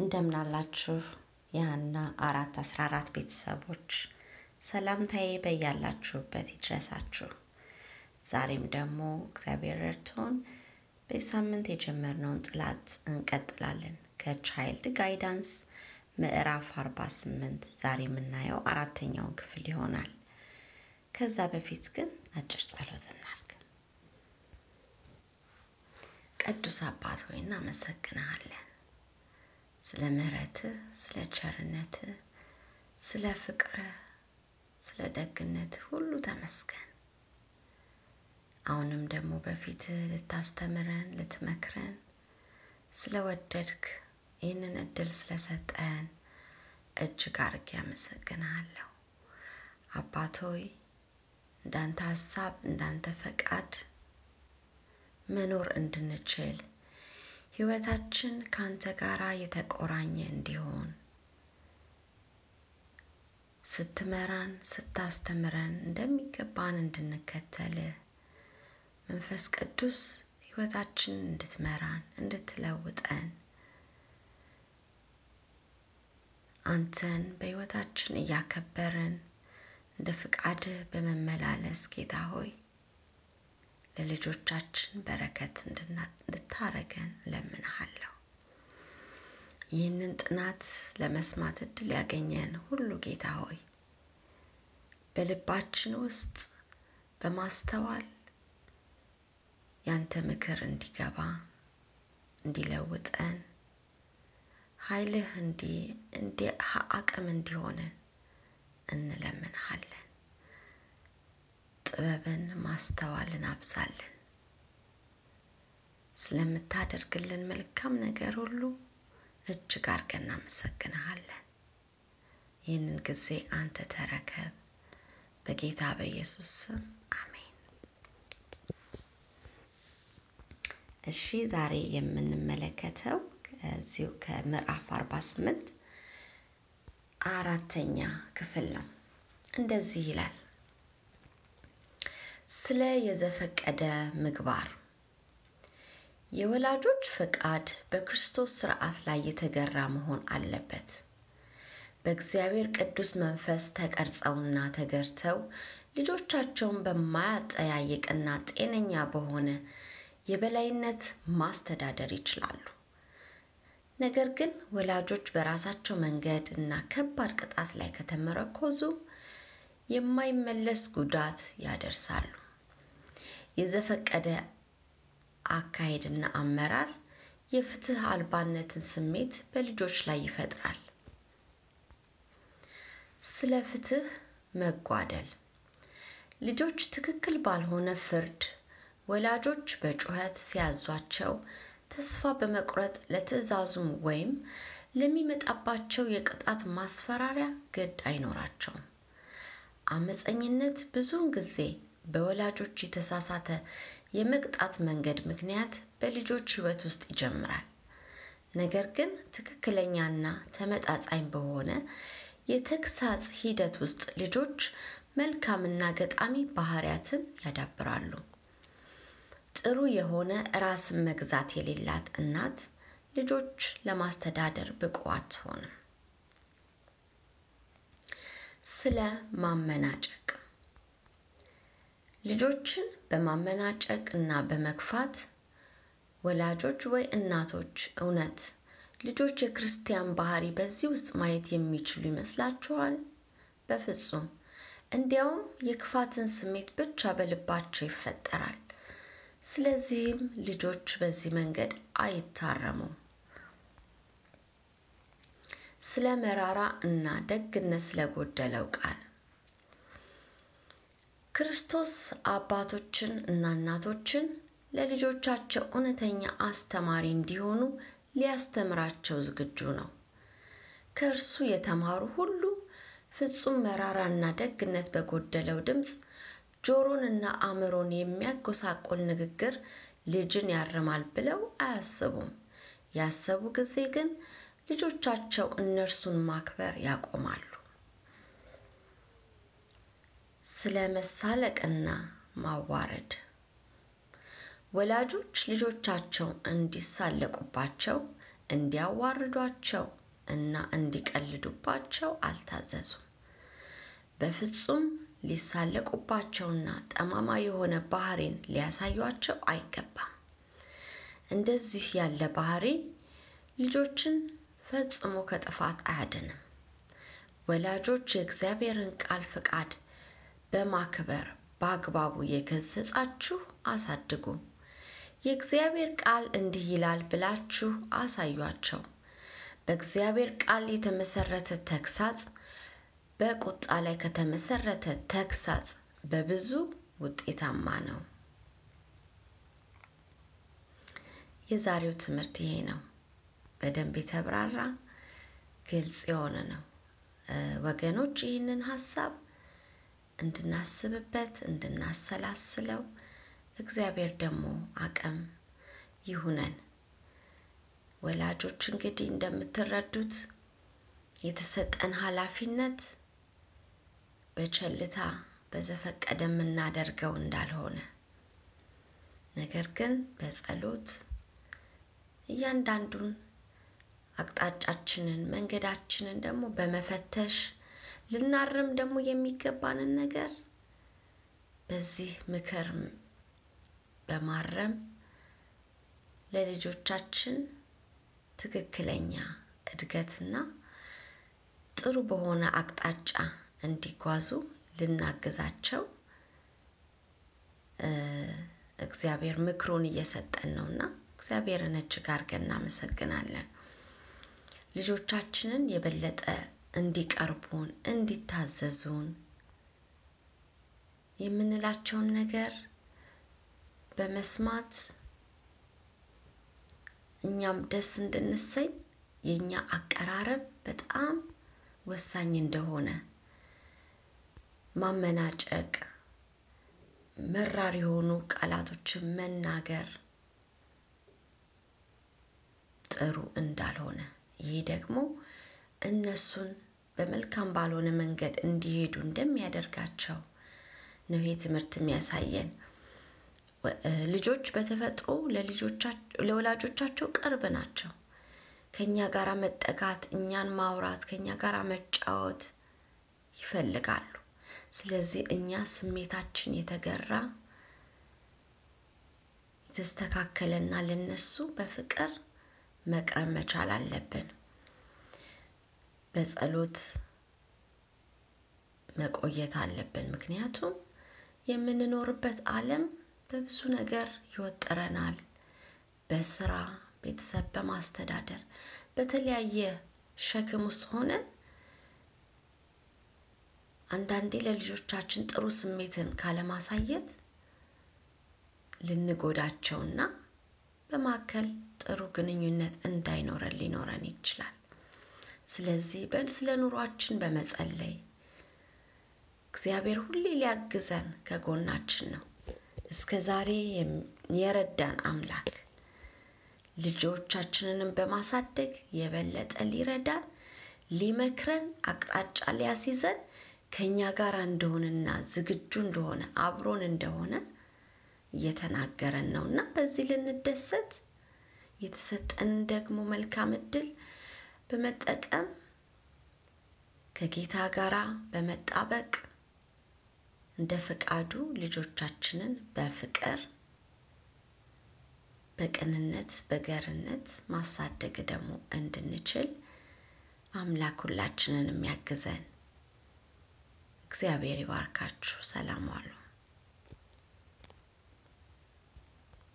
እንደምናላችሁ የሀና አራት አስራ አራት ቤተሰቦች ሰላምታዬ በያላችሁበት ይድረሳችሁ። ዛሬም ደግሞ እግዚአብሔር ረድቶን በሳምንት የጀመርነውን ጥላት እንቀጥላለን። ከቻይልድ ጋይዳንስ ምዕራፍ አርባ ስምንት ዛሬ የምናየው አራተኛውን ክፍል ይሆናል። ከዛ በፊት ግን አጭር ጸሎት እናድርግ። ቅዱስ አባት ሆይ እናመሰግንሃለን ስለ ምሕረትህ፣ ስለ ቸርነትህ፣ ስለ ፍቅርህ፣ ስለ ደግነትህ ሁሉ ተመስገን። አሁንም ደግሞ በፊትህ ልታስተምረን ልትመክረን ስለወደድክ ይህንን እድል ስለሰጠን እጅግ አርጌ አመሰግንሃለሁ። አባት ሆይ እንዳንተ ሀሳብ እንዳንተ ፈቃድ መኖር እንድንችል ህይወታችን ከአንተ ጋር የተቆራኘ እንዲሆን። ስትመራን ስታስተምረን እንደሚገባን እንድንከተልህ መንፈስ ቅዱስ ህይወታችንን እንድትመራን እንድትለውጠን አንተን በህይወታችን እያከበርን እንደ ፍቃድህ በመመላለስ ጌታ ሆይ ለልጆቻችን በረከት እንድታረገን እለምንሃለሁ። ይህንን ጥናት ለመስማት እድል ያገኘን ሁሉ ጌታ ሆይ በልባችን ውስጥ በማስተዋል ያንተ ምክር እንዲገባ እንዲለውጠን ኃይልህ እንዲ አቅም እንዲሆንን እንለምንሃለን። ጥበብን ማስተዋልን አብዛልን። ስለምታደርግልን መልካም ነገር ሁሉ እጅግ አድርገን እናመሰግንሃለን። ይህንን ጊዜ አንተ ተረከብ። በጌታ በኢየሱስ ስም አሜን። እሺ ዛሬ የምንመለከተው ከዚሁ ከምዕራፍ አርባ ስምንት አራተኛ ክፍል ነው። እንደዚህ ይላል። ስለ የዘፈቀደ ምግባር የወላጆች ፈቃድ በክርስቶስ ስርዓት ላይ የተገራ መሆን አለበት። በእግዚአብሔር ቅዱስ መንፈስ ተቀርጸውና ተገርተው ልጆቻቸውን በማያጠያይቅና ጤነኛ በሆነ የበላይነት ማስተዳደር ይችላሉ። ነገር ግን ወላጆች በራሳቸው መንገድ እና ከባድ ቅጣት ላይ ከተመረኮዙ የማይመለስ ጉዳት ያደርሳሉ። የዘፈቀደ አካሄድና አመራር የፍትህ አልባነትን ስሜት በልጆች ላይ ይፈጥራል። ስለ ፍትህ መጓደል ልጆች ትክክል ባልሆነ ፍርድ ወላጆች በጩኸት ሲያዟቸው ተስፋ በመቁረጥ ለትዕዛዙም ወይም ለሚመጣባቸው የቅጣት ማስፈራሪያ ግድ አይኖራቸውም። አመፀኝነት ብዙውን ጊዜ በወላጆች የተሳሳተ የመቅጣት መንገድ ምክንያት በልጆች ሕይወት ውስጥ ይጀምራል። ነገር ግን ትክክለኛና ተመጣጣኝ በሆነ የተግሳጽ ሂደት ውስጥ ልጆች መልካምና ገጣሚ ባህሪያትን ያዳብራሉ። ጥሩ የሆነ ራስን መግዛት የሌላት እናት ልጆች ለማስተዳደር ብቁ አትሆንም። ስለ ማመናጨቅ ልጆችን በማመናጨቅ እና በመግፋት ወላጆች ወይ እናቶች እውነት ልጆች የክርስቲያን ባህሪ በዚህ ውስጥ ማየት የሚችሉ ይመስላችኋል? በፍጹም። እንዲያውም የክፋትን ስሜት ብቻ በልባቸው ይፈጠራል። ስለዚህም ልጆች በዚህ መንገድ አይታረሙም። ስለ መራራ እና ደግነት ስለጎደለው ቃል ክርስቶስ አባቶችን እና እናቶችን ለልጆቻቸው እውነተኛ አስተማሪ እንዲሆኑ ሊያስተምራቸው ዝግጁ ነው። ከእርሱ የተማሩ ሁሉ ፍጹም መራራና ደግነት በጎደለው ድምፅ ጆሮንና አእምሮን የሚያጎሳቆል ንግግር ልጅን ያርማል ብለው አያስቡም። ያሰቡ ጊዜ ግን ልጆቻቸው እነርሱን ማክበር ያቆማሉ። ስለ መሳለቅና ማዋረድ ወላጆች ልጆቻቸው እንዲሳለቁባቸው እንዲያዋርዷቸው እና እንዲቀልዱባቸው አልታዘዙም። በፍጹም ሊሳለቁባቸውና ጠማማ የሆነ ባህሪን ሊያሳዩቸው አይገባም። እንደዚህ ያለ ባህሪ ልጆችን ፈጽሞ ከጥፋት አያድንም። ወላጆች የእግዚአብሔርን ቃል ፍቃድ በማክበር በአግባቡ የገሰጻችሁ አሳድጉ። የእግዚአብሔር ቃል እንዲህ ይላል ብላችሁ አሳዩአቸው። በእግዚአብሔር ቃል የተመሰረተ ተግሳጽ በቁጣ ላይ ከተመሰረተ ተግሳጽ በብዙ ውጤታማ ነው። የዛሬው ትምህርት ይሄ ነው። በደንብ የተብራራ ግልጽ የሆነ ነው። ወገኖች ይህንን ሀሳብ እንድናስብበት እንድናሰላስለው እግዚአብሔር ደግሞ አቅም ይሁነን። ወላጆች እንግዲህ እንደምትረዱት የተሰጠን ኃላፊነት በቸልታ በዘፈቀደ የምናደርገው እንዳልሆነ ነገር ግን በጸሎት እያንዳንዱን አቅጣጫችንን መንገዳችንን ደግሞ በመፈተሽ ልናርም ደግሞ የሚገባንን ነገር በዚህ ምክር በማረም ለልጆቻችን ትክክለኛ እድገትና ጥሩ በሆነ አቅጣጫ እንዲጓዙ ልናግዛቸው እግዚአብሔር ምክሩን እየሰጠን ነውና እግዚአብሔርን እጅግ አድርገን እናመሰግናለን። ልጆቻችንን የበለጠ እንዲቀርቡን እንዲታዘዙን የምንላቸውን ነገር በመስማት እኛም ደስ እንድንሰኝ የእኛ አቀራረብ በጣም ወሳኝ እንደሆነ ማመናጨቅ፣ መራር የሆኑ ቃላቶችን መናገር ጥሩ እንዳልሆነ ይህ ደግሞ እነሱን በመልካም ባልሆነ መንገድ እንዲሄዱ እንደሚያደርጋቸው ነው ይሄ ትምህርት የሚያሳየን። ልጆች በተፈጥሮ ለወላጆቻቸው ቅርብ ናቸው። ከእኛ ጋር መጠጋት፣ እኛን ማውራት፣ ከእኛ ጋር መጫወት ይፈልጋሉ። ስለዚህ እኛ ስሜታችን የተገራ የተስተካከለና ለነሱ በፍቅር መቅረብ መቻል አለብን። በጸሎት መቆየት አለብን። ምክንያቱም የምንኖርበት ዓለም በብዙ ነገር ይወጥረናል። በስራ ቤተሰብ በማስተዳደር በተለያየ ሸክም ውስጥ ሆነን አንዳንዴ ለልጆቻችን ጥሩ ስሜትን ካለማሳየት ልንጎዳቸውና በመካከል ጥሩ ግንኙነት እንዳይኖረን ሊኖረን ይችላል። ስለዚህ ስለ ኑሯችን በመጸለይ እግዚአብሔር ሁሌ ሊያግዘን ከጎናችን ነው። እስከ ዛሬ የረዳን አምላክ ልጆቻችንንም በማሳደግ የበለጠ ሊረዳን ሊመክረን አቅጣጫ ሊያስይዘን ከእኛ ጋር እንደሆነና ዝግጁ እንደሆነ አብሮን እንደሆነ እየተናገረን ነው እና በዚህ ልንደሰት የተሰጠንን ደግሞ መልካም እድል በመጠቀም ከጌታ ጋራ በመጣበቅ እንደ ፈቃዱ ልጆቻችንን በፍቅር በቅንነት በገርነት ማሳደግ ደግሞ እንድንችል አምላክ ሁላችንን የሚያግዘን እግዚአብሔር ይባርካችሁ። ሰላም ዋሉ።